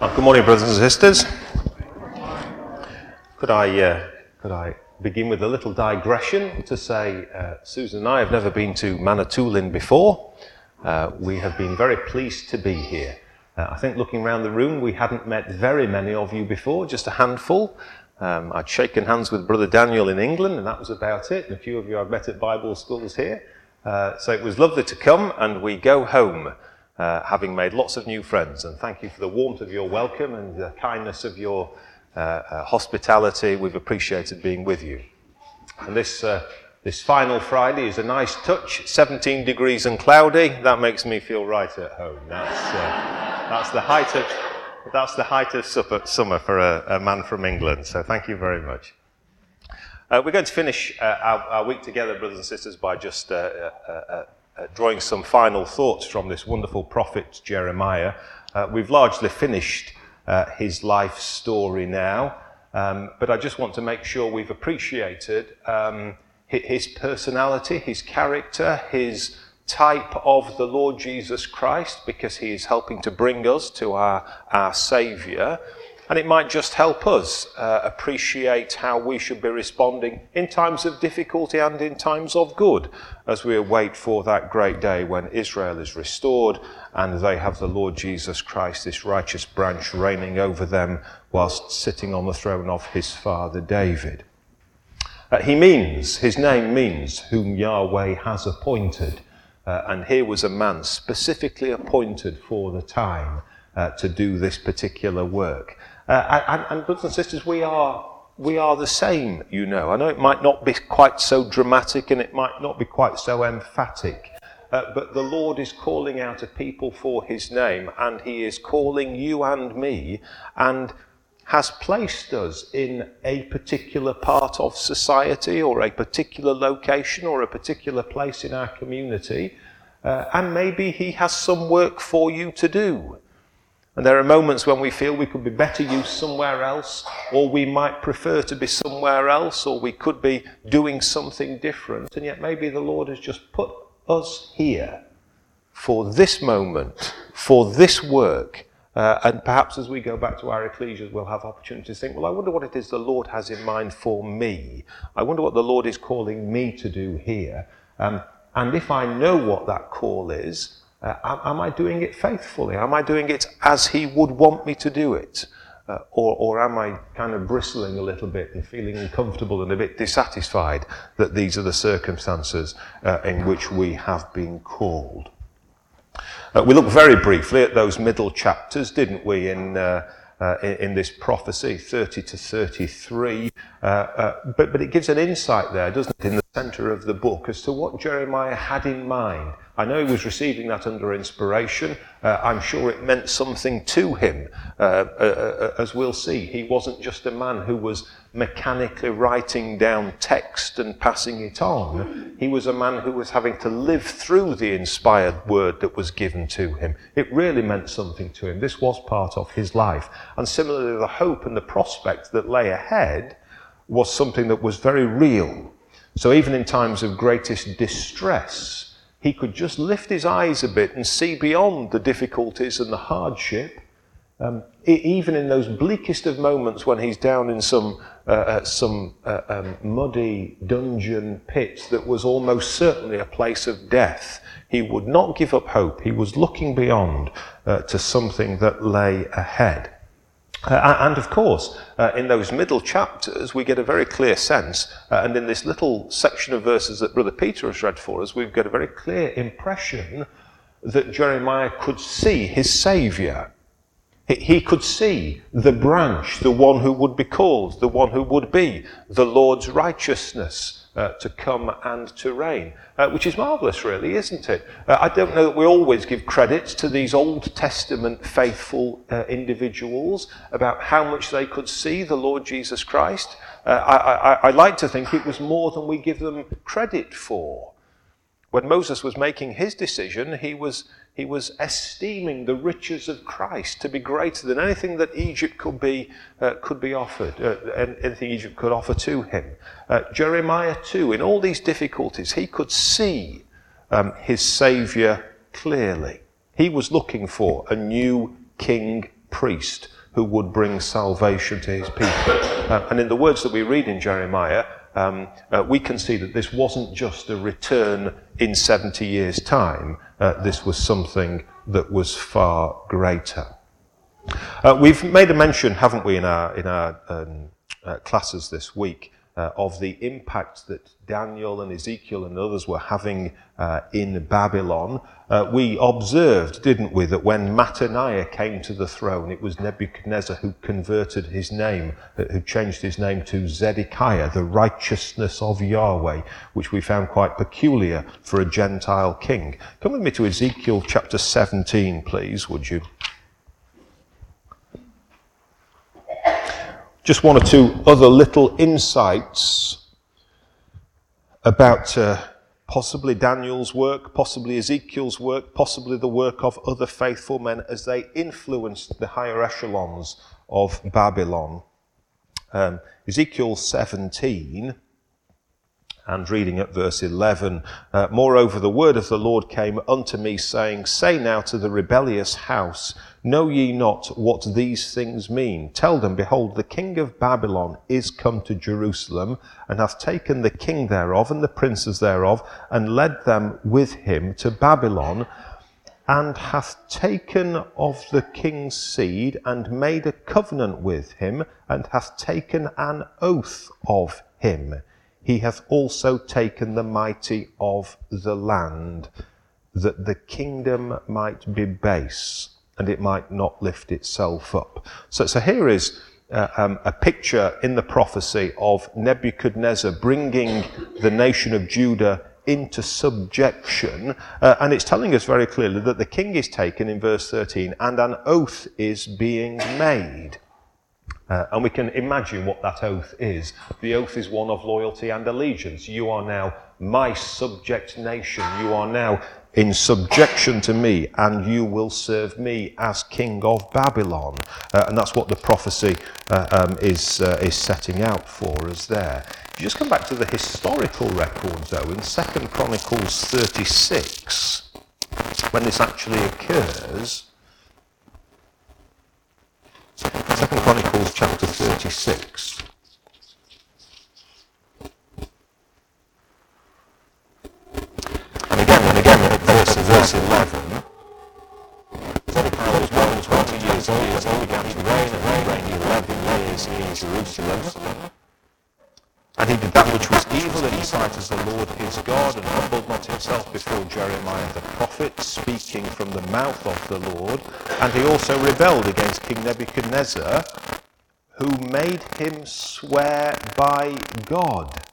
Well, good morning, brothers and sisters. Could I, uh, could I begin with a little digression to say uh, Susan and I have never been to Manitoulin before. Uh, we have been very pleased to be here. Uh, I think looking around the room, we hadn't met very many of you before, just a handful. Um, I'd shaken hands with Brother Daniel in England, and that was about it. And a few of you I've met at Bible schools here. Uh, so it was lovely to come, and we go home uh, having made lots of new friends. And thank you for the warmth of your welcome and the kindness of your uh, uh, hospitality. We've appreciated being with you. And this, uh, this final Friday is a nice touch 17 degrees and cloudy. That makes me feel right at home. That's, uh, that's, the, height of, that's the height of summer for a, a man from England. So thank you very much. Uh, we're going to finish uh, our, our, week together, brothers and sisters, by just uh, uh, drawing some final thoughts from this wonderful prophet Jeremiah. Uh, we've largely finished uh, his life story now, um, but I just want to make sure we've appreciated um, his personality, his character, his type of the Lord Jesus Christ, because he is helping to bring us to our, our Saviour. And it might just help us uh, appreciate how we should be responding in times of difficulty and in times of good as we await for that great day when Israel is restored and they have the Lord Jesus Christ, this righteous branch, reigning over them whilst sitting on the throne of his father David. Uh, he means, his name means, whom Yahweh has appointed. Uh, and here was a man specifically appointed for the time uh, to do this particular work. Uh, and, and, brothers and sisters, we are, we are the same, you know. I know it might not be quite so dramatic and it might not be quite so emphatic, uh, but the Lord is calling out a people for his name, and he is calling you and me, and has placed us in a particular part of society or a particular location or a particular place in our community, uh, and maybe he has some work for you to do. And there are moments when we feel we could be better used somewhere else, or we might prefer to be somewhere else, or we could be doing something different. And yet maybe the Lord has just put us here for this moment, for this work. Uh, and perhaps as we go back to our ecclesias, we'll have opportunities to think, well, I wonder what it is the Lord has in mind for me. I wonder what the Lord is calling me to do here. Um, and if I know what that call is, uh, am, I doing it faithfully? Am I doing it as He would want me to do it? Uh, or, or am I kind of bristling a little bit and feeling uncomfortable and a bit dissatisfied that these are the circumstances uh, in which we have been called? Uh, we looked very briefly at those middle chapters, didn't we, in, uh, uh, in, in, this prophecy, 30 to 33. Uh, uh, but, but it gives an insight there, doesn't it, in the center of the book as to what Jeremiah had in mind I know he was receiving that under inspiration. Uh, I'm sure it meant something to him. Uh, uh, uh, as we'll see, he wasn't just a man who was mechanically writing down text and passing it on. He was a man who was having to live through the inspired word that was given to him. It really meant something to him. This was part of his life. And similarly, the hope and the prospect that lay ahead was something that was very real. So even in times of greatest distress, he could just lift his eyes a bit and see beyond the difficulties and the hardship. Um, even in those bleakest of moments when he's down in some, uh, uh, some uh, um, muddy dungeon pit that was almost certainly a place of death, he would not give up hope. He was looking beyond uh, to something that lay ahead. Uh, and of course, uh, in those middle chapters, we get a very clear sense, uh, and in this little section of verses that Brother Peter has read for us, we've got a very clear impression that Jeremiah could see his Saviour. He could see the branch, the one who would be called, the one who would be the Lord's righteousness uh, to come and to reign, uh, which is marvellous, really, isn't it? Uh, I don't know that we always give credit to these Old Testament faithful uh, individuals about how much they could see the Lord Jesus Christ. Uh, I, I, I like to think it was more than we give them credit for. When Moses was making his decision, he was, he was esteeming the riches of Christ to be greater than anything that Egypt could be, uh, could be offered, uh, anything Egypt could offer to him. Uh, Jeremiah, too, in all these difficulties, he could see um, his Saviour clearly. He was looking for a new King priest who would bring salvation to his people. Uh, and in the words that we read in Jeremiah, um, uh, we can see that this wasn't just a return in 70 years' time, uh, this was something that was far greater. Uh, we've made a mention, haven't we, in our, in our um, uh, classes this week, uh, of the impact that Daniel and Ezekiel and others were having uh, in Babylon. Uh, we observed, didn't we, that when Mattaniah came to the throne, it was Nebuchadnezzar who converted his name, uh, who changed his name to Zedekiah, the righteousness of Yahweh, which we found quite peculiar for a Gentile king. Come with me to Ezekiel chapter 17, please, would you? just one or two other little insights about uh, possibly Daniel's work, possibly Ezekiel's work, possibly the work of other faithful men as they influenced the higher echelons of Babylon. Um, Ezekiel 17 and reading at verse 11. Uh, Moreover, the word of the Lord came unto me, saying, Say now to the rebellious house, Know ye not what these things mean? Tell them, Behold, the king of Babylon is come to Jerusalem, and hath taken the king thereof and the princes thereof, and led them with him to Babylon, and hath taken of the king's seed, and made a covenant with him, and hath taken an oath of him he hath also taken the mighty of the land, that the kingdom might be base and it might not lift itself up. So, so here is uh, um, a picture in the prophecy of Nebuchadnezzar bringing the nation of Judah into subjection. Uh, and it's telling us very clearly that the king is taken in verse 13 and an oath is being made. Uh, and we can imagine what that oath is. The oath is one of loyalty and allegiance. You are now my subject nation. You are now in subjection to me, and you will serve me as king of Babylon. Uh, and that's what the prophecy uh, um, is, uh, is setting out for us there. You just come back to the historical records, though, in 2 Chronicles 36, when this actually occurs, Second Chronicles chapter 36. And again and again at verse, verse 11, Zedekiah was more than 20 years old as he began to reign, and reigned 11 years in Jerusalem. And he did that which was evil in the sight as the Lord his God, and humbled not himself before Jeremiah the prophet, speaking from the mouth of the Lord. And he also rebelled against King Nebuchadnezzar, who made him swear by God.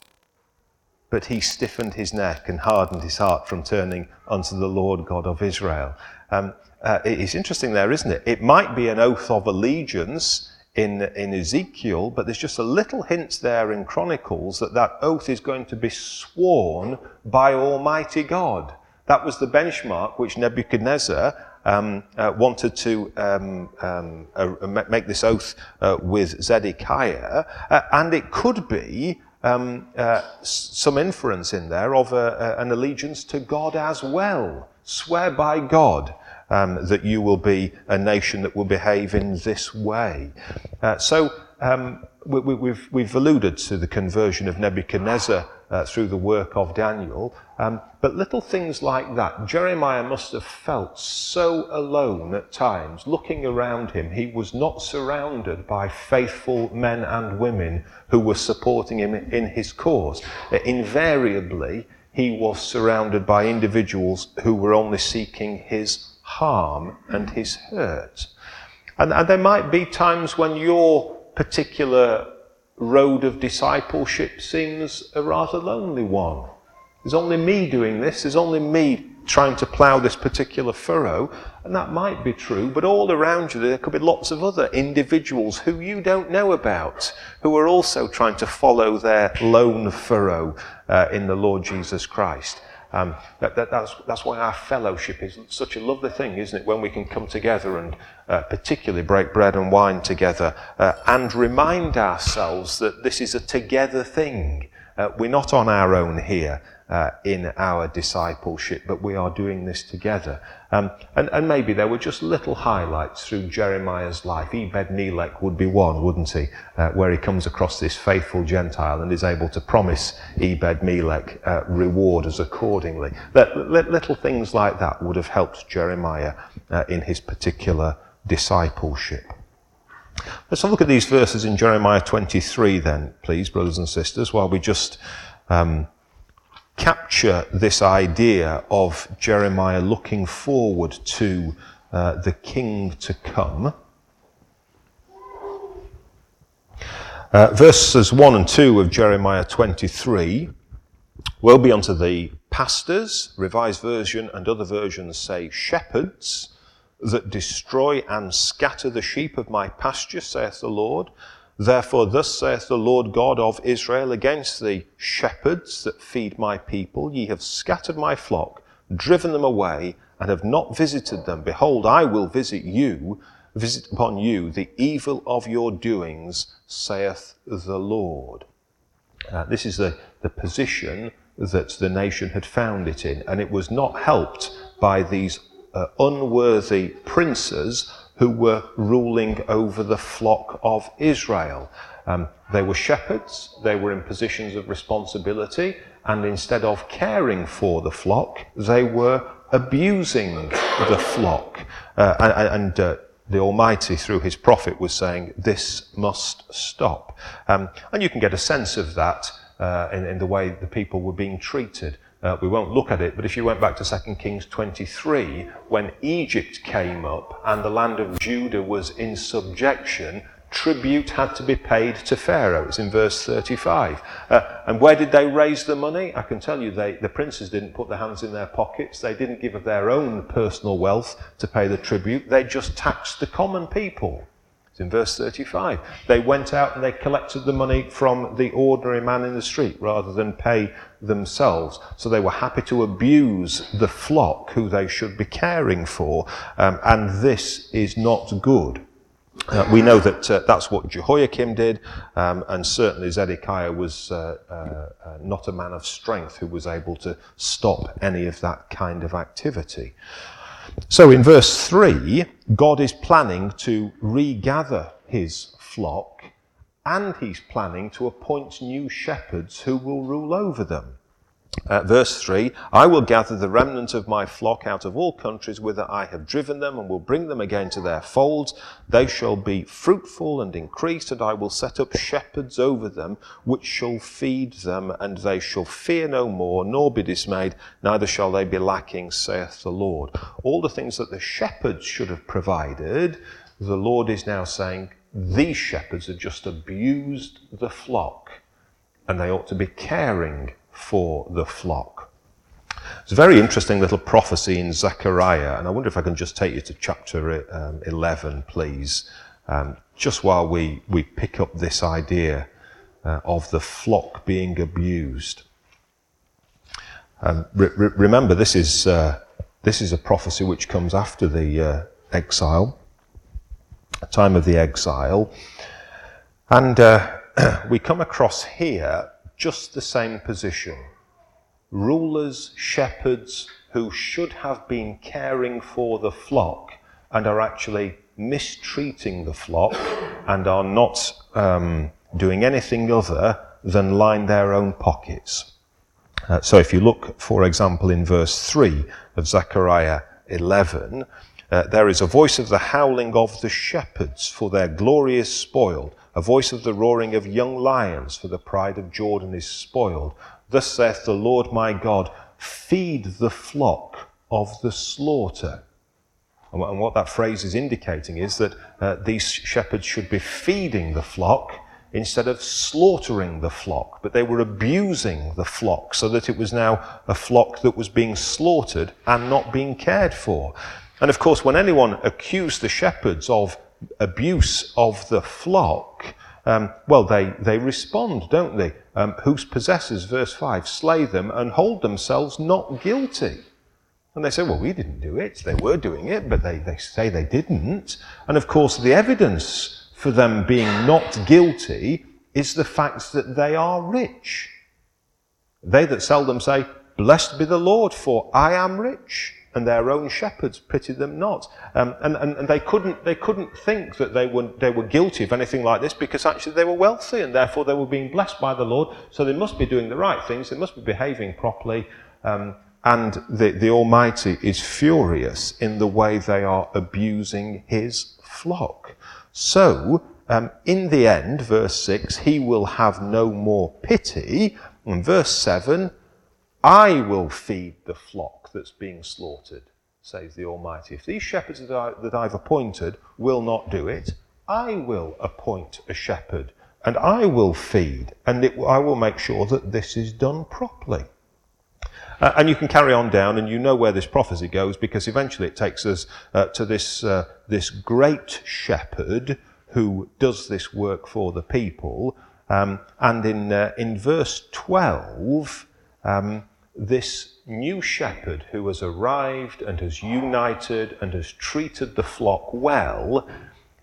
But he stiffened his neck and hardened his heart from turning unto the Lord God of Israel. Um, uh, it's interesting there, isn't it? It might be an oath of allegiance in, in Ezekiel, but there's just a little hint there in Chronicles that that oath is going to be sworn by Almighty God. That was the benchmark which Nebuchadnezzar um, uh, wanted to um, um, uh, make this oath uh, with Zedekiah, uh, and it could be um, uh, some inference in there of an allegiance to God as well. Swear by God um, that you will be a nation that will behave in this way. Uh, so um, we, have we've, we've alluded to the conversion of Nebuchadnezzar uh, through the work of Daniel. Um, but little things like that, Jeremiah must have felt so alone at times. Looking around him, he was not surrounded by faithful men and women who were supporting him in his cause. Uh, invariably, he was surrounded by individuals who were only seeking his harm and his hurt. And, and there might be times when your particular road of discipleship seems a rather lonely one. There's only me doing this, there's only me trying to plough this particular furrow, and that might be true, but all around you there could be lots of other individuals who you don't know about, who are also trying to follow their lone furrow uh, in the Lord Jesus Christ. Um, that, that, that's, that's why our fellowship is such a lovely thing, isn't it? When we can come together and uh, particularly break bread and wine together uh, and remind ourselves that this is a together thing. Uh, we're not on our own here uh, in our discipleship, but we are doing this together. Um, and, and, maybe there were just little highlights through Jeremiah's life. Ebed Melech would be one, wouldn't he? Uh, where he comes across this faithful Gentile and is able to promise Ebed Melech uh, as accordingly. little things like that would have helped Jeremiah uh, in his particular discipleship. Let's have a look at these verses in Jeremiah 23 then, please, brothers and sisters, while we just um, capture this idea of Jeremiah looking forward to uh, the king to come. Uh, verses 1 and 2 of Jeremiah 23 will be unto the pastors, Revised Version and other versions say shepherds, that destroy and scatter the sheep of my pasture, saith the Lord. Therefore, thus saith the Lord God of Israel against the shepherds that feed my people Ye have scattered my flock, driven them away, and have not visited them. Behold, I will visit you, visit upon you the evil of your doings, saith the Lord. Uh, this is the, the position that the nation had found it in, and it was not helped by these uh, unworthy princes who were ruling over the flock of Israel. Um, they were shepherds, they were in positions of responsibility, and instead of caring for the flock, they were abusing the flock. Uh, and, uh, the Almighty, through his prophet, was saying, This must stop. Um, and you can get a sense of that uh, in, in the way the people were being treated. Uh, we won't look at it, but if you went back to 2 Kings 23, when Egypt came up and the land of Judah was in subjection, tribute had to be paid to Pharaoh. It's in verse 35. Uh, and where did they raise the money? I can tell you they, the princes didn't put their hands in their pockets. They didn't give of their own personal wealth to pay the tribute. They just taxed the common people. It's in verse 35. They went out and they collected the money from the ordinary man in the street rather than pay themselves. So they were happy to abuse the flock who they should be caring for. Um, and this is not good. Uh, we know that uh, that's what Jehoiakim did, um, and certainly Zedekiah was uh, uh, uh not a man of strength who was able to stop any of that kind of activity. So in verse 3, God is planning to regather his flock and he's planning to appoint new shepherds who will rule over them. Uh, verse 3 I will gather the remnant of my flock out of all countries whither I have driven them, and will bring them again to their folds. They shall be fruitful and increase, and I will set up shepherds over them, which shall feed them, and they shall fear no more, nor be dismayed, neither shall they be lacking, saith the Lord. All the things that the shepherds should have provided, the Lord is now saying, these shepherds have just abused the flock, and they ought to be caring for the flock. It's a very interesting little prophecy in Zechariah, and I wonder if I can just take you to chapter um, 11, please, um, just while we, we pick up this idea uh, of the flock being abused. Um, re- re- remember, this is, uh, this is a prophecy which comes after the uh, exile, time of the exile. And uh, we come across here just the same position. Rulers, shepherds who should have been caring for the flock and are actually mistreating the flock and are not um, doing anything other than line their own pockets. Uh, so if you look, for example, in verse 3 of Zechariah 11, uh, there is a voice of the howling of the shepherds, for their glory is spoiled a voice of the roaring of young lions, for the pride of Jordan is spoiled. Thus saith the Lord my God, feed the flock of the slaughter. And what that phrase is indicating is that uh, these shepherds should be feeding the flock instead of slaughtering the flock, but they were abusing the flock so that it was now a flock that was being slaughtered and not being cared for. And of course, when anyone accused the shepherds of abuse of the flock, um, well, they, they respond, don't they? Um, whose possessors, verse 5, slay them and hold themselves not guilty. And they say, well, we didn't do it. They were doing it, but they, they say they didn't. And of course, the evidence for them being not guilty is the fact that they are rich. They that sell them say, Blessed be the Lord, for I am rich and their own shepherds pitied them not. Um, and, and, and, they, couldn't, they couldn't think that they were, they were guilty of anything like this because actually they were wealthy and therefore they were being blessed by the Lord. So they must be doing the right things, they must be behaving properly. Um, and the, the Almighty is furious in the way they are abusing his flock. So, um, in the end, verse 6, he will have no more pity. And verse 7, I will feed the flock that's being slaughtered, says the Almighty. If these shepherds that, I, that I've appointed will not do it, I will appoint a shepherd and I will feed and it, I will make sure that this is done properly. Uh, and you can carry on down, and you know where this prophecy goes because eventually it takes us uh, to this, uh, this great shepherd who does this work for the people. Um, and in, uh, in verse 12, um, this new shepherd who has arrived and has united and has treated the flock well,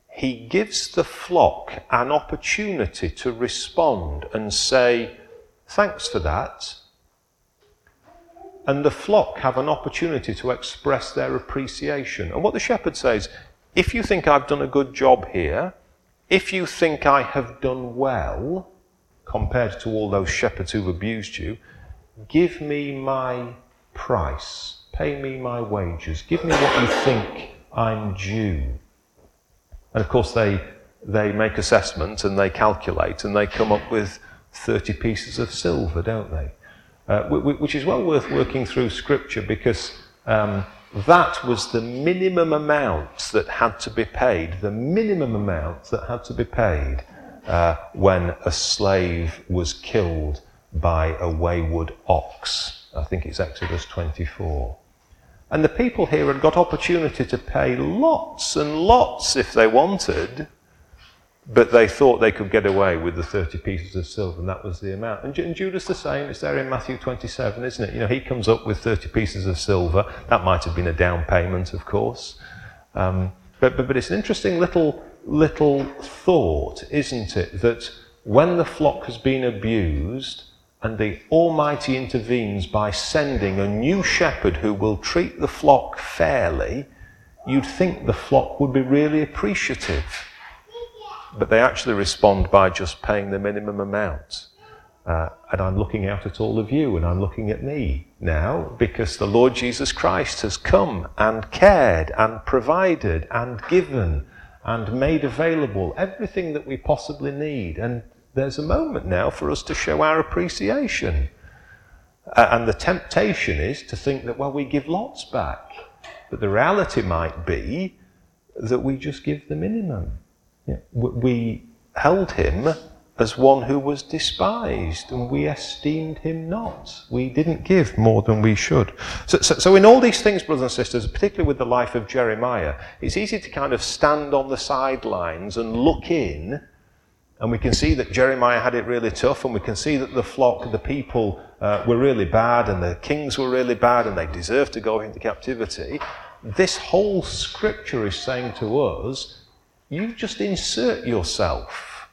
he gives the flock an opportunity to respond and say, Thanks for that. And the flock have an opportunity to express their appreciation. And what the shepherd says, if you think I've done a good job here, if you think I have done well, compared to all those shepherds who've abused you, Give me my price. Pay me my wages. Give me what you think I'm due. And of course, they, they make assessments and they calculate and they come up with 30 pieces of silver, don't they? Uh, which is well worth working through Scripture because um, that was the minimum amount that had to be paid, the minimum amount that had to be paid uh, when a slave was killed by a wayward ox. I think it's Exodus 24. And the people here had got opportunity to pay lots and lots if they wanted, but they thought they could get away with the 30 pieces of silver, and that was the amount. And, and Judas the same, it's there in Matthew 27, isn't it? You know, he comes up with 30 pieces of silver. That might have been a down payment, of course. Um, but, but, but it's an interesting little, little thought, isn't it? That when the flock has been abused, and the Almighty intervenes by sending a new shepherd who will treat the flock fairly, you'd think the flock would be really appreciative. But they actually respond by just paying the minimum amount. Uh, and I'm looking out at all of you and I'm looking at me now because the Lord Jesus Christ has come and cared and provided and given and made available everything that we possibly need. And there's a moment now for us to show our appreciation. Uh, and the temptation is to think that, well, we give lots back. But the reality might be that we just give the minimum. Yeah. We held him as one who was despised, and we esteemed him not. We didn't give more than we should. So, so, so, in all these things, brothers and sisters, particularly with the life of Jeremiah, it's easy to kind of stand on the sidelines and look in and we can see that Jeremiah had it really tough, and we can see that the flock, the people, uh, were really bad, and the kings were really bad, and they deserved to go into captivity. This whole scripture is saying to us, you just insert yourself.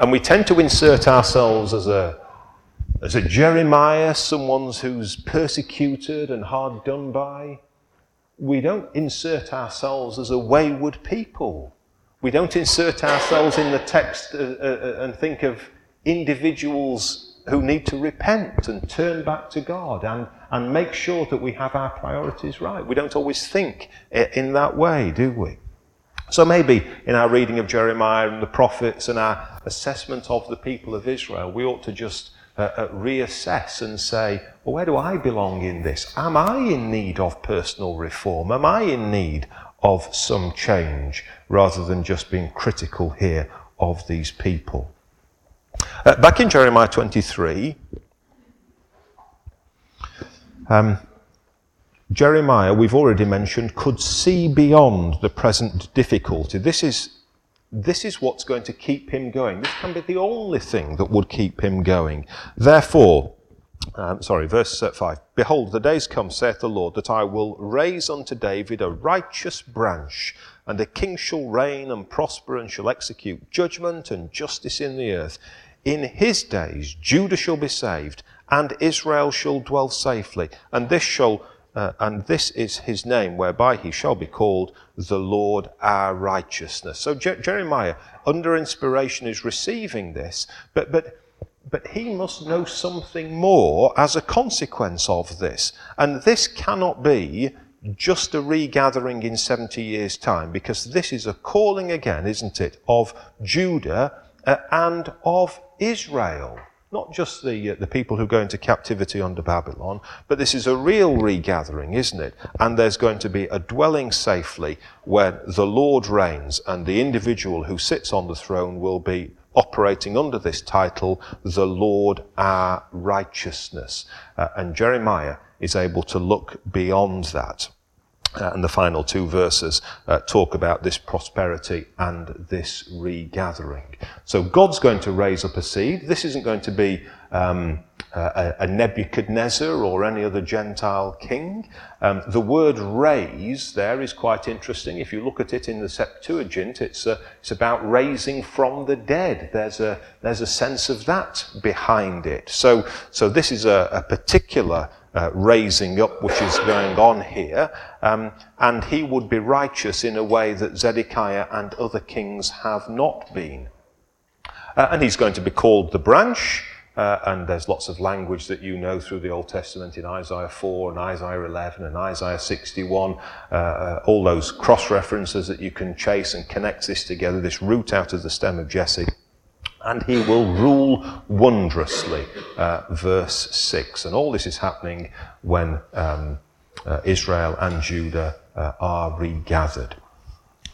And we tend to insert ourselves as a, as a Jeremiah, someone who's persecuted and hard done by. We don't insert ourselves as a wayward people we don't insert ourselves in the text uh, uh, uh, and think of individuals who need to repent and turn back to God and, and make sure that we have our priorities right. We don't always think in that way, do we? So maybe in our reading of Jeremiah and the prophets and our assessment of the people of Israel, we ought to just uh, uh, reassess and say, well, where do I belong in this? Am I in need of personal reform? Am I in need of some change rather than just being critical here of these people. Uh, back in Jeremiah 23, um, Jeremiah, we've already mentioned, could see beyond the present difficulty. This is, this is what's going to keep him going. This can be the only thing that would keep him going. Therefore, um, sorry, verse uh, 5. Behold, the days come, saith the Lord, that I will raise unto David a righteous branch, and a king shall reign and prosper and shall execute judgment and justice in the earth. In his days Judah shall be saved, and Israel shall dwell safely. And this shall uh, and this is his name, whereby he shall be called the Lord our righteousness. So Je- Jeremiah, under inspiration, is receiving this, but, but, but he must know something more as a consequence of this. And this cannot be just a regathering in 70 years' time, because this is a calling again, isn't it, of Judah uh, and of Israel not just the, uh, the people who go into captivity under Babylon, but this is a real regathering, isn't it? And there's going to be a dwelling safely where the Lord reigns, and the individual who sits on the throne will be operating under this title, the Lord our righteousness. Uh, and Jeremiah is able to look beyond that. Uh, and the final two verses uh, talk about this prosperity and this regathering. So God's going to raise up a seed. This isn't going to be um, a, a, Nebuchadnezzar or any other Gentile king. Um, the word raise there is quite interesting. If you look at it in the Septuagint, it's, uh, it's about raising from the dead. There's a, there's a sense of that behind it. So, so this is a, a particular uh, raising up which is going on here. Um, and he would be righteous in a way that Zedekiah and other kings have not been. Uh, and he's going to be called the branch. Uh, and there's lots of language that you know through the Old Testament in Isaiah 4 and Isaiah 11 and Isaiah 61, uh, uh, all those cross references that you can chase and connect this together, this root out of the stem of Jesse and he will rule wondrously. Uh, verse 6. And all this is happening when um, uh, Israel and Judah are regathered.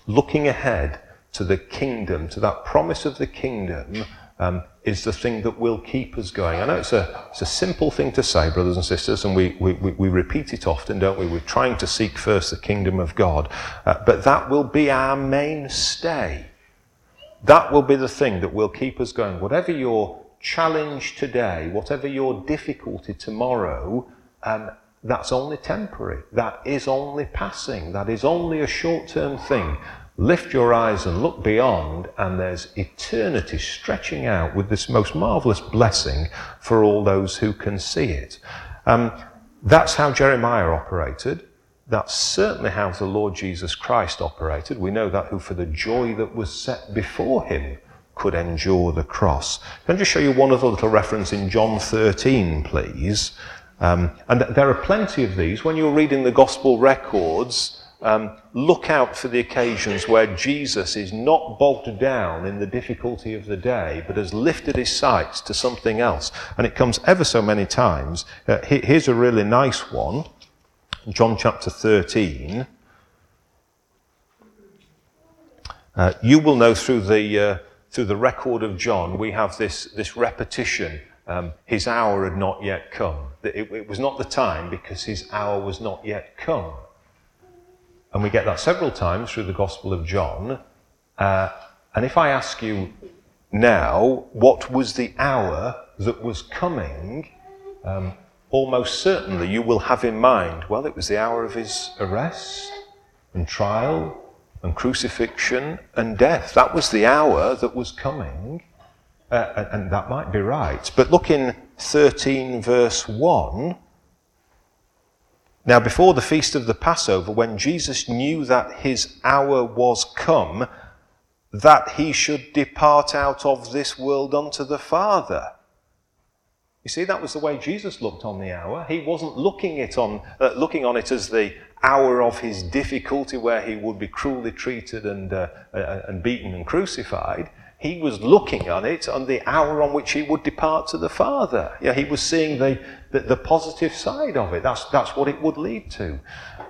Looking ahead to the kingdom, to that promise of the kingdom, um, is the thing that will keep us going. I know it's a, it's a simple thing to say, brothers and sisters, and we, we, we repeat it often, don't we? We're trying to seek first the kingdom of God. Uh, but that will be our mainstay. That will be the thing that will keep us going. Whatever your challenge today, whatever your difficulty tomorrow, um, that's only temporary. That is only passing. That is only a short term thing. Lift your eyes and look beyond, and there's eternity stretching out with this most marvelous blessing for all those who can see it. Um, that's how Jeremiah operated. That's certainly how the Lord Jesus Christ operated. We know that who, for the joy that was set before him, could endure the cross. Can I just show you one other little reference in John 13, please? Um, and there are plenty of these. When you're reading the gospel records, um, look out for the occasions where Jesus is not bogged down in the difficulty of the day, but has lifted his sights to something else. And it comes ever so many times. Uh, here's a really nice one. John chapter 13, uh, you will know through the, uh, through the record of John, we have this, this repetition. Um, his hour had not yet come. It, it was not the time because his hour was not yet come. And we get that several times through the Gospel of John. Uh, and if I ask you now, what was the hour that was coming? Um, almost certainly you will have in mind, well, it was the hour of his arrest and trial and crucifixion and death. That was the hour that was coming. Uh, and, and that might be right. But look in 13, verse 1. Now, before the feast of the Passover, when Jesus knew that his hour was come, that he should depart out of this world unto the Father. You see, that was the way Jesus looked on the hour. He wasn't looking, it on, uh, looking on it as the hour of his difficulty where he would be cruelly treated and, uh, uh, and beaten and crucified. He was looking on it on the hour on which he would depart to the Father. Yeah, he was seeing the, the, the positive side of it. That's, that's what it would lead to.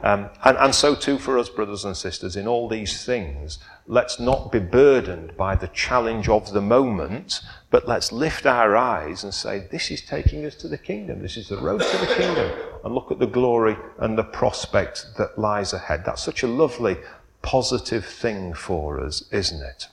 Um, and, and so too for us, brothers and sisters, in all these things, let's not be burdened by the challenge of the moment, but let's lift our eyes and say, This is taking us to the kingdom. This is the road to the kingdom. And look at the glory and the prospect that lies ahead. That's such a lovely, positive thing for us, isn't it?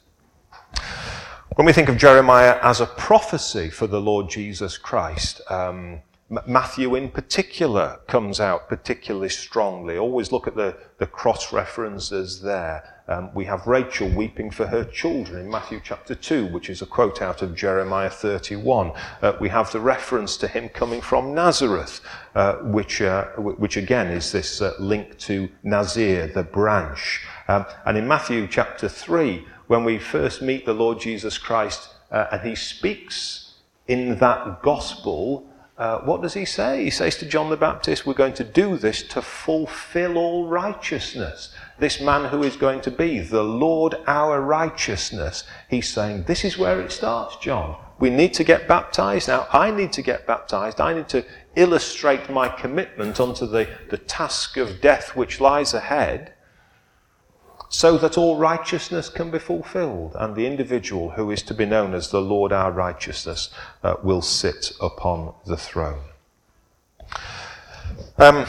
When we think of Jeremiah as a prophecy for the Lord Jesus Christ, um, Matthew, in particular, comes out particularly strongly. Always look at the, the cross references there. Um, we have Rachel weeping for her children in Matthew chapter 2, which is a quote out of Jeremiah 31. Uh, we have the reference to him coming from Nazareth, uh, which, uh, which again is this uh, link to Nazir, the branch. Um, and in Matthew chapter 3, when we first meet the Lord Jesus Christ uh, and he speaks in that gospel, uh, what does he say? He says to John the Baptist, We're going to do this to fulfill all righteousness. This man who is going to be the Lord our righteousness, he's saying, This is where it starts, John. We need to get baptized. Now, I need to get baptized. I need to illustrate my commitment unto the, the task of death which lies ahead so that all righteousness can be fulfilled, and the individual who is to be known as the Lord our righteousness uh, will sit upon the throne. Um,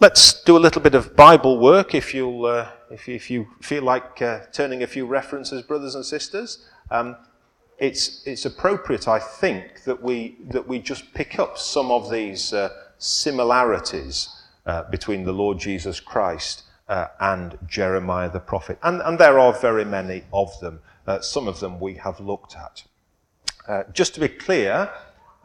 let's do a little bit of Bible work if, you'll, uh, if, if you feel like uh, turning a few references, brothers and sisters. Um, it's, it's appropriate, I think, that we, that we just pick up some of these uh, similarities uh, between the Lord Jesus Christ uh, and Jeremiah the prophet. And, and, there are very many of them. Uh, some of them we have looked at. Uh, just to be clear,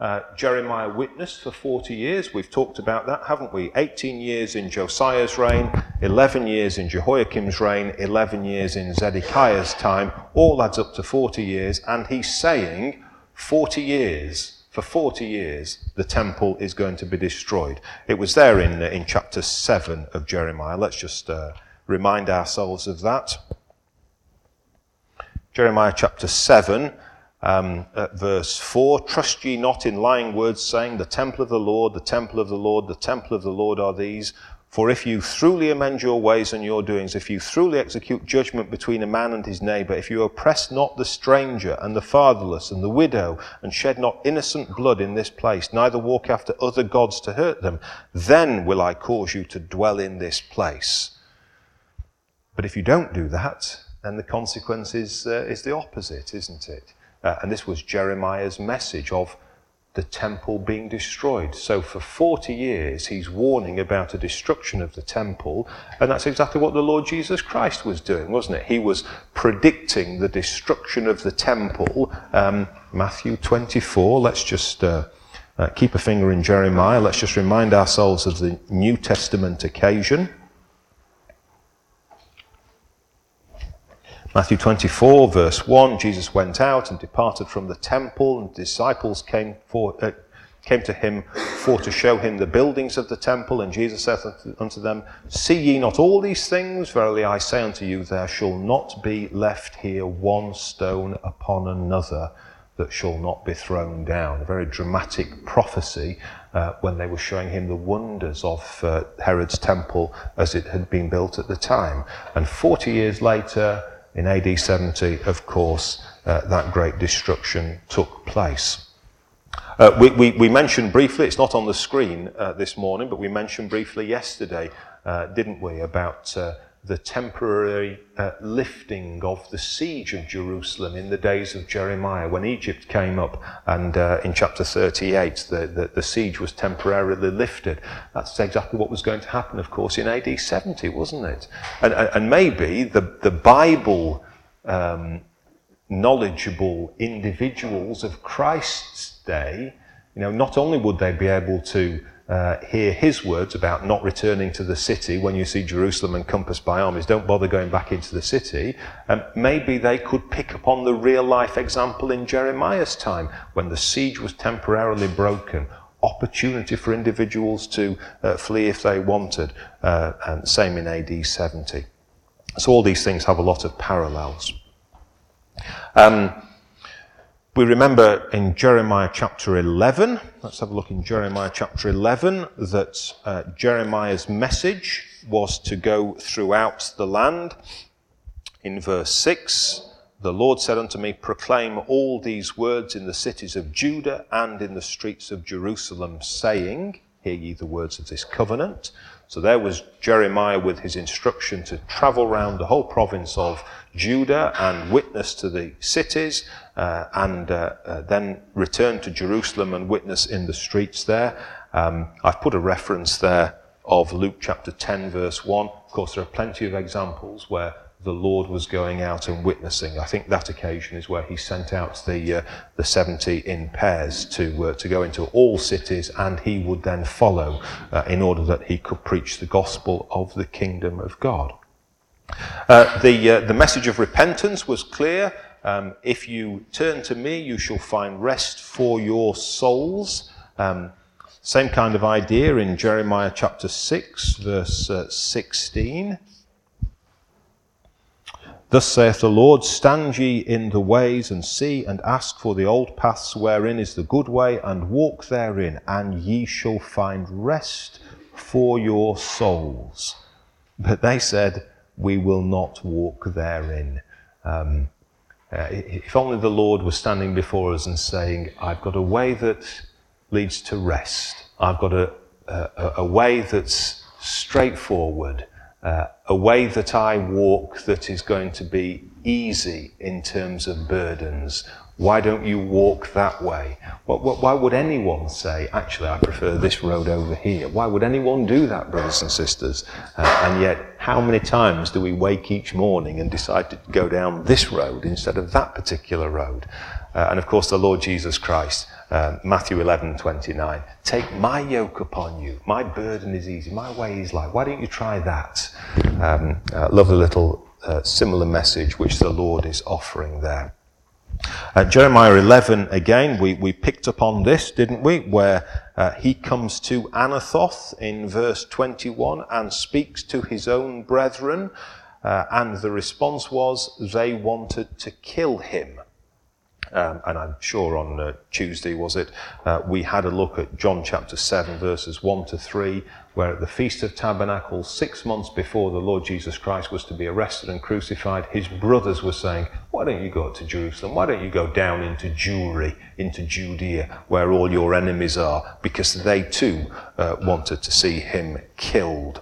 uh, Jeremiah witnessed for 40 years. We've talked about that, haven't we? 18 years in Josiah's reign, 11 years in Jehoiakim's reign, 11 years in Zedekiah's time. All adds up to 40 years. And he's saying 40 years for 40 years, the temple is going to be destroyed. It was there in, in chapter 7 of Jeremiah. Let's just uh, remind ourselves of that. Jeremiah chapter 7, um, verse 4 Trust ye not in lying words, saying, The temple of the Lord, the temple of the Lord, the temple of the Lord are these. For if you truly amend your ways and your doings, if you truly execute judgment between a man and his neighbour, if you oppress not the stranger and the fatherless and the widow, and shed not innocent blood in this place, neither walk after other gods to hurt them, then will I cause you to dwell in this place. But if you don't do that, then the consequence is, uh, is the opposite, isn't it? Uh, and this was Jeremiah's message of the temple being destroyed. So for 40 years, he's warning about a destruction of the temple, and that's exactly what the Lord Jesus Christ was doing, wasn't it? He was predicting the destruction of the temple. Um, Matthew 24, let's just uh, uh, keep a finger in Jeremiah. Let's just remind ourselves of the New Testament occasion. Matthew 24, verse 1 Jesus went out and departed from the temple, and disciples came, for, uh, came to him for to show him the buildings of the temple. And Jesus saith unto them, See ye not all these things? Verily I say unto you, there shall not be left here one stone upon another that shall not be thrown down. A very dramatic prophecy uh, when they were showing him the wonders of uh, Herod's temple as it had been built at the time. And 40 years later, in AD 70, of course, uh, that great destruction took place. Uh, we, we, we, mentioned briefly, it's not on the screen uh, this morning, but we mentioned briefly yesterday, uh, didn't we, about uh, the temporary uh, lifting of the siege of Jerusalem in the days of Jeremiah when Egypt came up and uh, in chapter 38 the, the, the, siege was temporarily lifted. That's exactly what was going to happen, of course, in AD 70, wasn't it? And, and maybe the, the Bible um, knowledgeable individuals of Christ's day, you know, not only would they be able to uh, hear his words about not returning to the city when you see Jerusalem encompassed by armies. Don't bother going back into the city. Um, maybe they could pick up on the real life example in Jeremiah's time when the siege was temporarily broken. Opportunity for individuals to uh, flee if they wanted, uh, and same in AD 70. So, all these things have a lot of parallels. Um, we remember in Jeremiah chapter 11, let's have a look in Jeremiah chapter 11, that uh, Jeremiah's message was to go throughout the land. In verse 6, the Lord said unto me, Proclaim all these words in the cities of Judah and in the streets of Jerusalem, saying, Hear ye the words of this covenant. So there was Jeremiah with his instruction to travel round the whole province of Judah and witness to the cities uh, and uh, uh, then return to Jerusalem and witness in the streets there. Um, I've put a reference there of Luke chapter 10, verse 1. Of course, there are plenty of examples where the Lord was going out and witnessing. I think that occasion is where he sent out the, uh, the 70 in pairs to, uh, to go into all cities, and he would then follow uh, in order that he could preach the gospel of the kingdom of God. Uh, the, uh, the message of repentance was clear. Um, if you turn to me, you shall find rest for your souls. Um, same kind of idea in Jeremiah chapter 6, verse uh, 16. Thus saith the Lord, Stand ye in the ways, and see, and ask for the old paths wherein is the good way, and walk therein, and ye shall find rest for your souls. But they said, We will not walk therein. Um, uh, if only the Lord was standing before us and saying, I've got a way that leads to rest. I've got a, a, a way that's straightforward uh, a way that I walk that is going to be easy in terms of burdens. Why don't you walk that way? Why would anyone say, actually, I prefer this road over here? Why would anyone do that, brothers and sisters? Uh, and yet, how many times do we wake each morning and decide to go down this road instead of that particular road? Uh, and of course, the Lord Jesus Christ um, Matthew 11, 29. Take my yoke upon you. My burden is easy. My way is light. Why don't you try that? Um, uh, little uh, similar message which the Lord is offering there. Uh, Jeremiah 11, again, we, we picked up on this, didn't we? Where uh, he comes to Anathoth in verse 21 and speaks to his own brethren. Uh, and the response was they wanted to kill him. Um, and I'm sure on uh, Tuesday, was it, uh, we had a look at John chapter 7, verses 1 to 3, where at the Feast of Tabernacles, six months before the Lord Jesus Christ was to be arrested and crucified, his brothers were saying, Why don't you go to Jerusalem? Why don't you go down into Jewry, into Judea, where all your enemies are? Because they too uh, wanted to see him killed.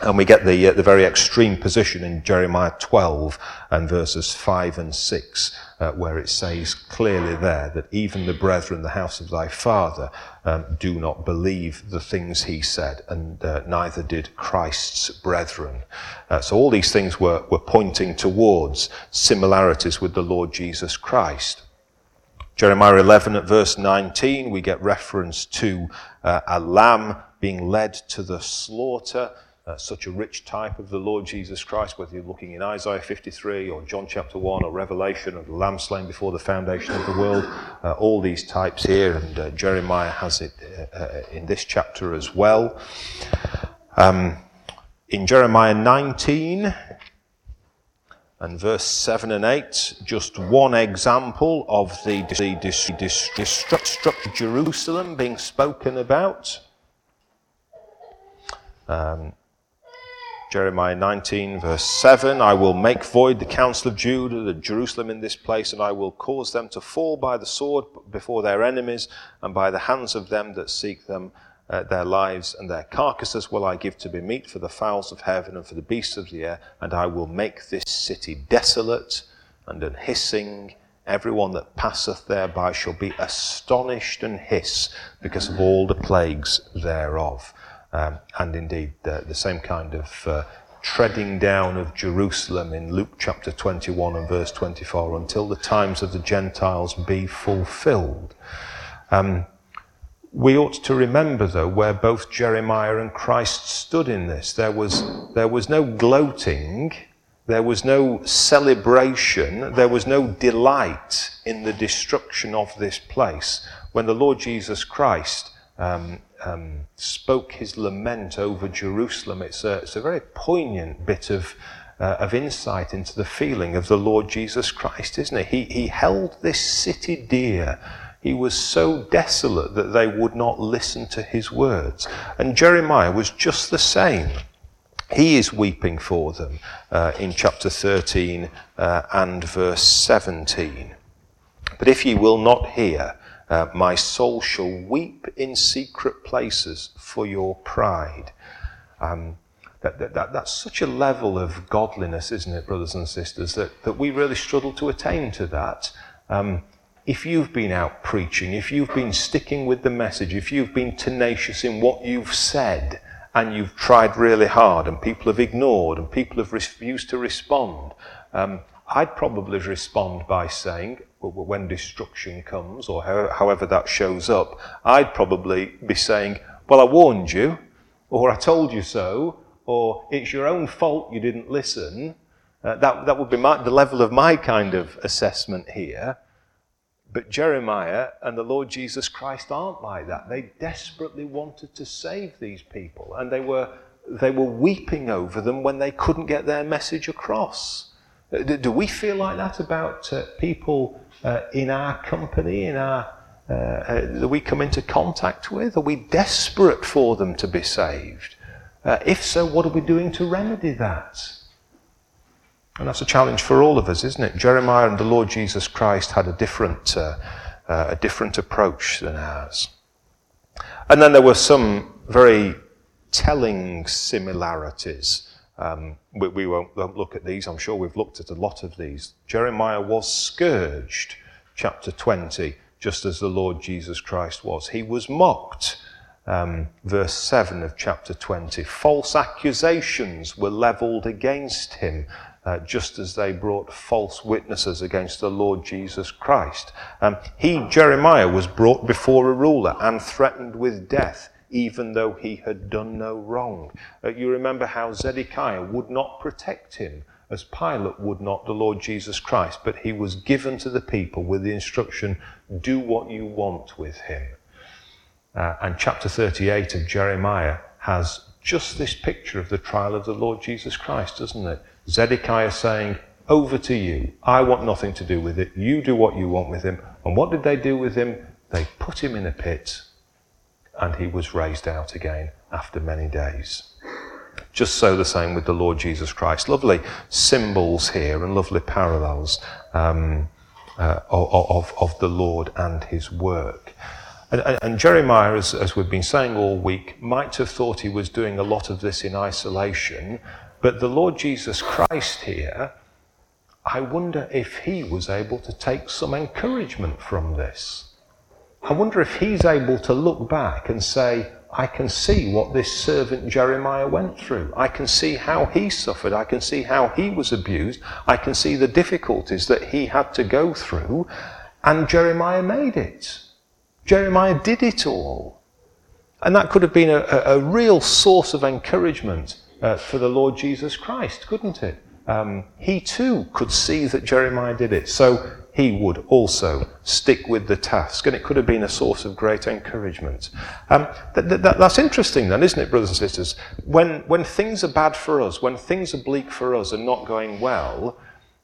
And we get the, uh, the very extreme position in Jeremiah 12 and verses 5 and 6, uh, where it says clearly there that even the brethren, the house of thy father, um, do not believe the things he said, and uh, neither did Christ's brethren. Uh, so all these things were, were pointing towards similarities with the Lord Jesus Christ. Jeremiah 11 at verse 19, we get reference to uh, a lamb being led to the slaughter uh, such a rich type of the Lord Jesus Christ, whether you're looking in Isaiah 53 or John chapter 1 or Revelation of the Lamb slain before the foundation of the world, uh, all these types here, and uh, Jeremiah has it uh, uh, in this chapter as well. Um, in Jeremiah 19 and verse 7 and 8, just one example of the, the destruct Jerusalem being spoken about. Um, Jeremiah 19, verse 7 I will make void the counsel of Judah, the Jerusalem in this place, and I will cause them to fall by the sword before their enemies, and by the hands of them that seek them. Uh, their lives and their carcasses will I give to be meat for the fowls of heaven and for the beasts of the air, and I will make this city desolate and unhissing. Everyone that passeth thereby shall be astonished and hiss because of all the plagues thereof. Um, and indeed, the, the, same kind of uh, treading down of Jerusalem in Luke chapter 21 and verse 24 until the times of the Gentiles be fulfilled. Um, we ought to remember, though, where both Jeremiah and Christ stood in this. There was, there was no gloating, there was no celebration, there was no delight in the destruction of this place when the Lord Jesus Christ um, um, spoke his lament over Jerusalem. It's a, it's a very poignant bit of, uh, of insight into the feeling of the Lord Jesus Christ, isn't it? He, he held this city dear. He was so desolate that they would not listen to his words. And Jeremiah was just the same. He is weeping for them uh, in chapter 13 uh, and verse 17. But if ye will not hear, uh, my soul shall weep in secret places for your pride. Um, that, that, that, that's such a level of godliness, isn't it, brothers and sisters, that, that we really struggle to attain to that. Um, if you've been out preaching, if you've been sticking with the message, if you've been tenacious in what you've said, and you've tried really hard, and people have ignored, and people have refused to respond, um, I'd probably respond by saying, when destruction comes, or however that shows up, I'd probably be saying, Well, I warned you, or I told you so, or it's your own fault you didn't listen. Uh, that, that would be my, the level of my kind of assessment here. But Jeremiah and the Lord Jesus Christ aren't like that. They desperately wanted to save these people, and they were, they were weeping over them when they couldn't get their message across. Uh, do we feel like that about uh, people uh, in our company, in our uh, uh, that we come into contact with? Are we desperate for them to be saved? Uh, if so, what are we doing to remedy that? And that's a challenge for all of us, isn't it? Jeremiah and the Lord Jesus Christ had a different, a different approach than ours. And then there were some very telling similarities. Um, we, we won't, look at these. I'm sure we've looked at a lot of these. Jeremiah was scourged, chapter 20, just as the Lord Jesus Christ was. He was mocked. Um, verse 7 of chapter 20. False accusations were leveled against him uh, just as they brought false witnesses against the Lord Jesus Christ. Um, he, Jeremiah, was brought before a ruler and threatened with death, even though he had done no wrong. Uh, you remember how Zedekiah would not protect him as Pilate would not the Lord Jesus Christ, but he was given to the people with the instruction, do what you want with him. Uh, and chapter 38 of Jeremiah has just this picture of the trial of the Lord Jesus Christ, doesn't it? Zedekiah saying, Over to you. I want nothing to do with it. You do what you want with him. And what did they do with him? They put him in a pit, and he was raised out again after many days. Just so the same with the Lord Jesus Christ. Lovely symbols here and lovely parallels um, uh, of, of the Lord and his work. And, and, Jeremiah, as, as we've been saying all week, might have thought he was doing a lot of this in isolation, but the Lord Jesus Christ here, I wonder if he was able to take some encouragement from this. I wonder if he's able to look back and say, I can see what this servant Jeremiah went through. I can see how he suffered. I can see how he was abused. I can see the difficulties that he had to go through. And Jeremiah made it. Jeremiah did it all. And that could have been a, a, a real source of encouragement uh, for the Lord Jesus Christ, couldn't it? Um, he too could see that Jeremiah did it, so he would also stick with the task, and it could have been a source of great encouragement. Um, that, that, that's interesting, then, isn't it, brothers and sisters? When, when things are bad for us, when things are bleak for us and not going well,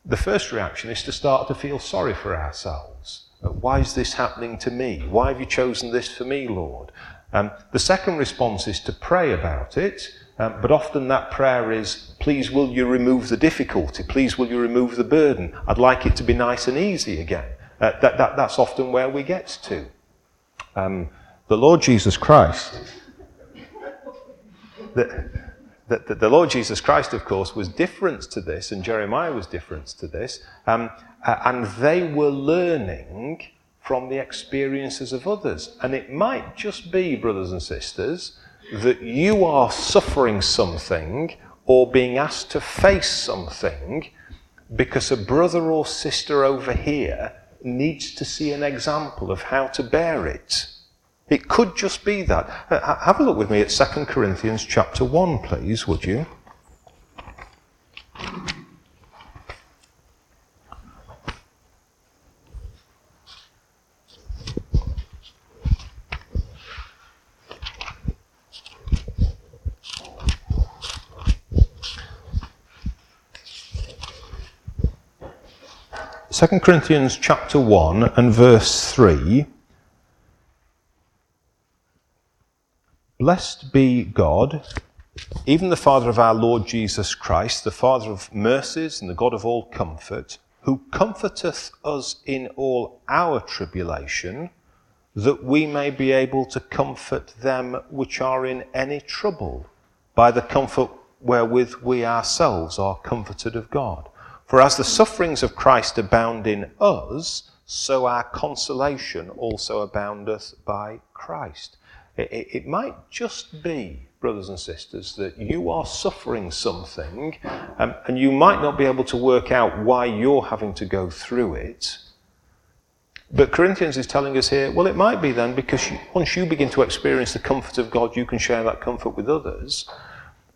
the first reaction is to start to feel sorry for ourselves. Why is this happening to me? Why have you chosen this for me, Lord? Um, the second response is to pray about it um, but often that prayer is, please will you remove the difficulty? Please will you remove the burden? I'd like it to be nice and easy again. Uh, that, that, that's often where we get to. Um, the Lord Jesus Christ, the, the, the, Lord Jesus Christ, of course, was different to this, and Jeremiah was different to this, um, and they were learning from the experiences of others. And it might just be, brothers and sisters, that you are suffering something or being asked to face something because a brother or sister over here needs to see an example of how to bear it. It could just be that. Have a look with me at 2 Corinthians chapter 1, please, would you? 2 Corinthians chapter 1 and verse 3 Blessed be God, even the Father of our Lord Jesus Christ, the Father of mercies and the God of all comfort, who comforteth us in all our tribulation, that we may be able to comfort them which are in any trouble, by the comfort wherewith we ourselves are comforted of God. For as the sufferings of Christ abound in us, so our consolation also aboundeth by Christ. It, it, it, might just be, brothers and sisters, that you are suffering something um, and you might not be able to work out why you're having to go through it. But Corinthians is telling us here, well, it might be then because you, once you begin to experience the comfort of God, you can share that comfort with others.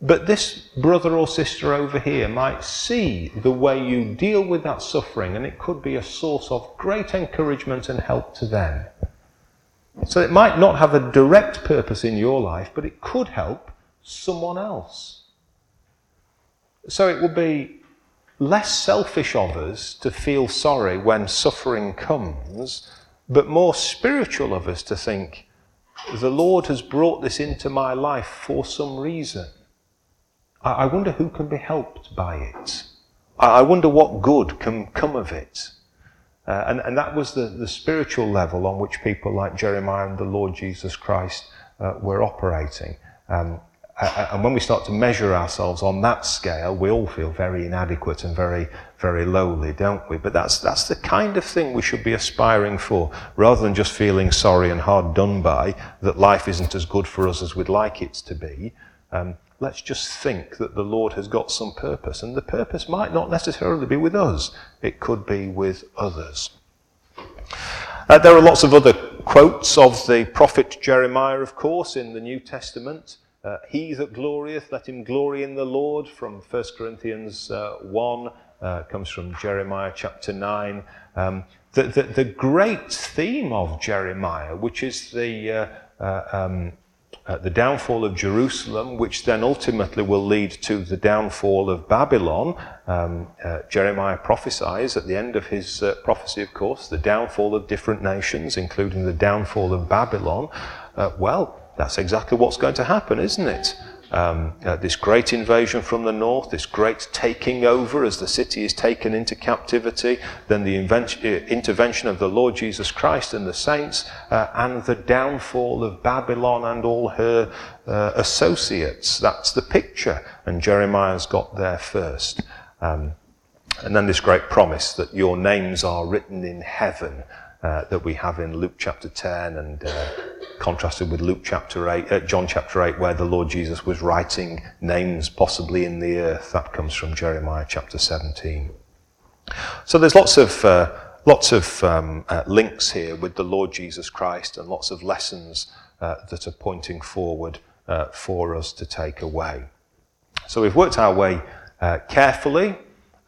But this brother or sister over here might see the way you deal with that suffering, and it could be a source of great encouragement and help to them. So it might not have a direct purpose in your life, but it could help someone else. So it would be less selfish of us to feel sorry when suffering comes, but more spiritual of us to think, the Lord has brought this into my life for some reason. I wonder who can be helped by it. I wonder what good can come of it. Uh, and, and that was the, the spiritual level on which people like Jeremiah and the Lord Jesus Christ uh, were operating. Um, and when we start to measure ourselves on that scale, we all feel very inadequate and very, very lowly, don't we? But that's, that's the kind of thing we should be aspiring for, rather than just feeling sorry and hard done by that life isn't as good for us as we'd like it to be. Um, let's just think that the Lord has got some purpose. And the purpose might not necessarily be with us, it could be with others. Uh, there are lots of other quotes of the prophet Jeremiah, of course, in the New Testament. Uh, he that glorieth, let him glory in the Lord, from 1 Corinthians uh, 1, uh, comes from Jeremiah chapter 9. Um, the, the, the, great theme of Jeremiah, which is the uh, uh, um, uh, the downfall of Jerusalem, which then ultimately will lead to the downfall of Babylon. Um, uh, Jeremiah prophesies at the end of his uh, prophecy, of course, the downfall of different nations, including the downfall of Babylon. Uh, well, that's exactly what's going to happen, isn't it? Um, uh, this great invasion from the north, this great taking over as the city is taken into captivity, then the uh, intervention of the Lord Jesus Christ and the saints, uh, and the downfall of Babylon and all her uh, associates. That's the picture, and Jeremiah's got there first. Um, and then this great promise that your names are written in heaven uh, that we have in Luke chapter 10 and uh, contrasted with Luke chapter 8, uh, John chapter 8, where the Lord Jesus was writing names possibly in the earth. That comes from Jeremiah chapter 17. So there's lots of, uh, lots of um, uh, links here with the Lord Jesus Christ and lots of lessons that are pointing forward for us to take away. So we've worked our way carefully.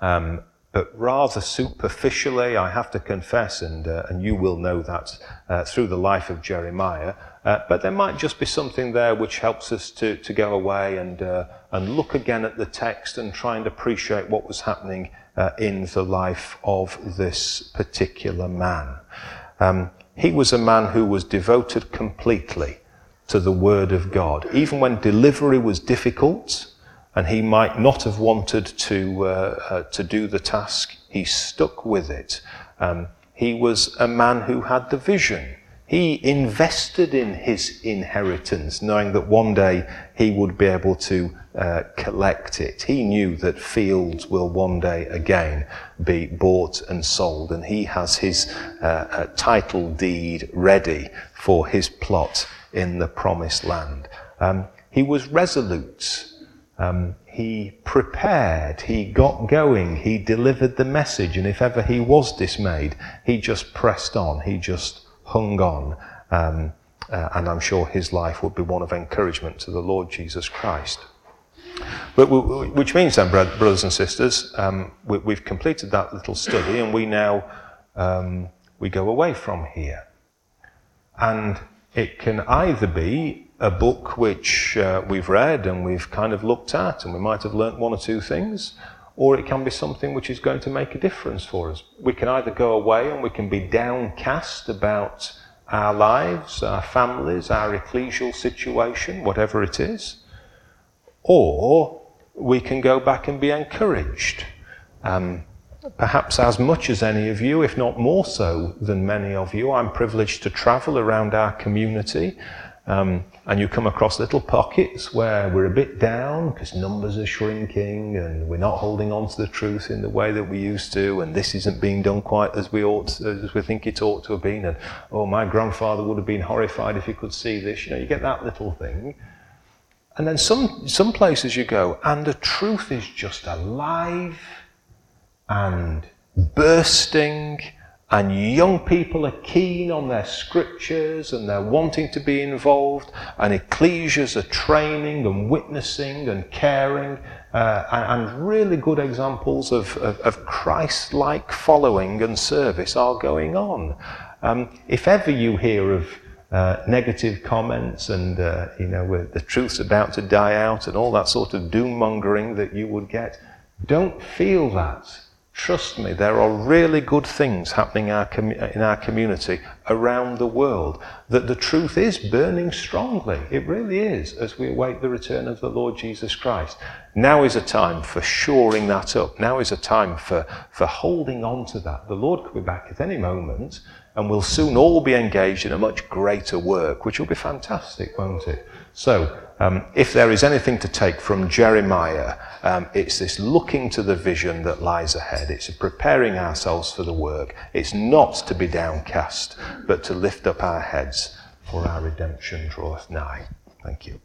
Um, but rather superficially, I have to confess, and, uh, and you will know that uh, through the life of Jeremiah. Uh, but there might just be something there which helps us to, to go away and, uh, and look again at the text and try and appreciate what was happening uh, in the life of this particular man. Um, he was a man who was devoted completely to the Word of God. Even when delivery was difficult, and he might not have wanted to, uh, uh, to do the task. He stuck with it. Um, he was a man who had the vision. He invested in his inheritance, knowing that one day he would be able to uh, collect it. He knew that fields will one day again be bought and sold, and he has his uh, uh title deed ready for his plot in the promised land. Um, he was resolute. Um, he prepared, he got going, he delivered the message, and if ever he was dismayed, he just pressed on, he just hung on. Um, uh, and I'm sure his life would be one of encouragement to the Lord Jesus Christ. But which means then, brothers and sisters, um, we, have completed that little study, and we now um, we go away from here. And it can either be a book which uh, we've read and we've kind of looked at and we might have learnt one or two things, or it can be something which is going to make a difference for us. We can either go away and we can be downcast about our lives, our families, our ecclesial situation, whatever it is, or we can go back and be encouraged. Um, perhaps as much as any of you, if not more so than many of you, I'm privileged to travel around our community Um, and you come across little pockets where we're a bit down because numbers are shrinking and we're not holding on to the truth in the way that we used to, and this isn't being done quite as we ought, as we think it ought to have been. And oh, my grandfather would have been horrified if he could see this. You know, you get that little thing. And then some, some places you go, and the truth is just alive and bursting and young people are keen on their scriptures and they're wanting to be involved, and ecclesias are training and witnessing and caring, uh, and, and, really good examples of, of, of Christ like following and service are going on. Um, if ever you hear of uh, negative comments and, uh, you know, the truth's about to die out and all that sort of doom mongering that you would get, don't feel that. Trust me, there are really good things happening in our, com- in our community around the world. That the truth is burning strongly. It really is as we await the return of the Lord Jesus Christ. Now is a time for shoring that up. Now is a time for, for holding on to that. The Lord could be back at any moment and we'll soon all be engaged in a much greater work, which will be fantastic, won't it? So, um, if there is anything to take from Jeremiah, um, it's this looking to the vision that lies ahead. It's preparing ourselves for the work. It's not to be downcast, but to lift up our heads, for our redemption draweth nigh. Thank you.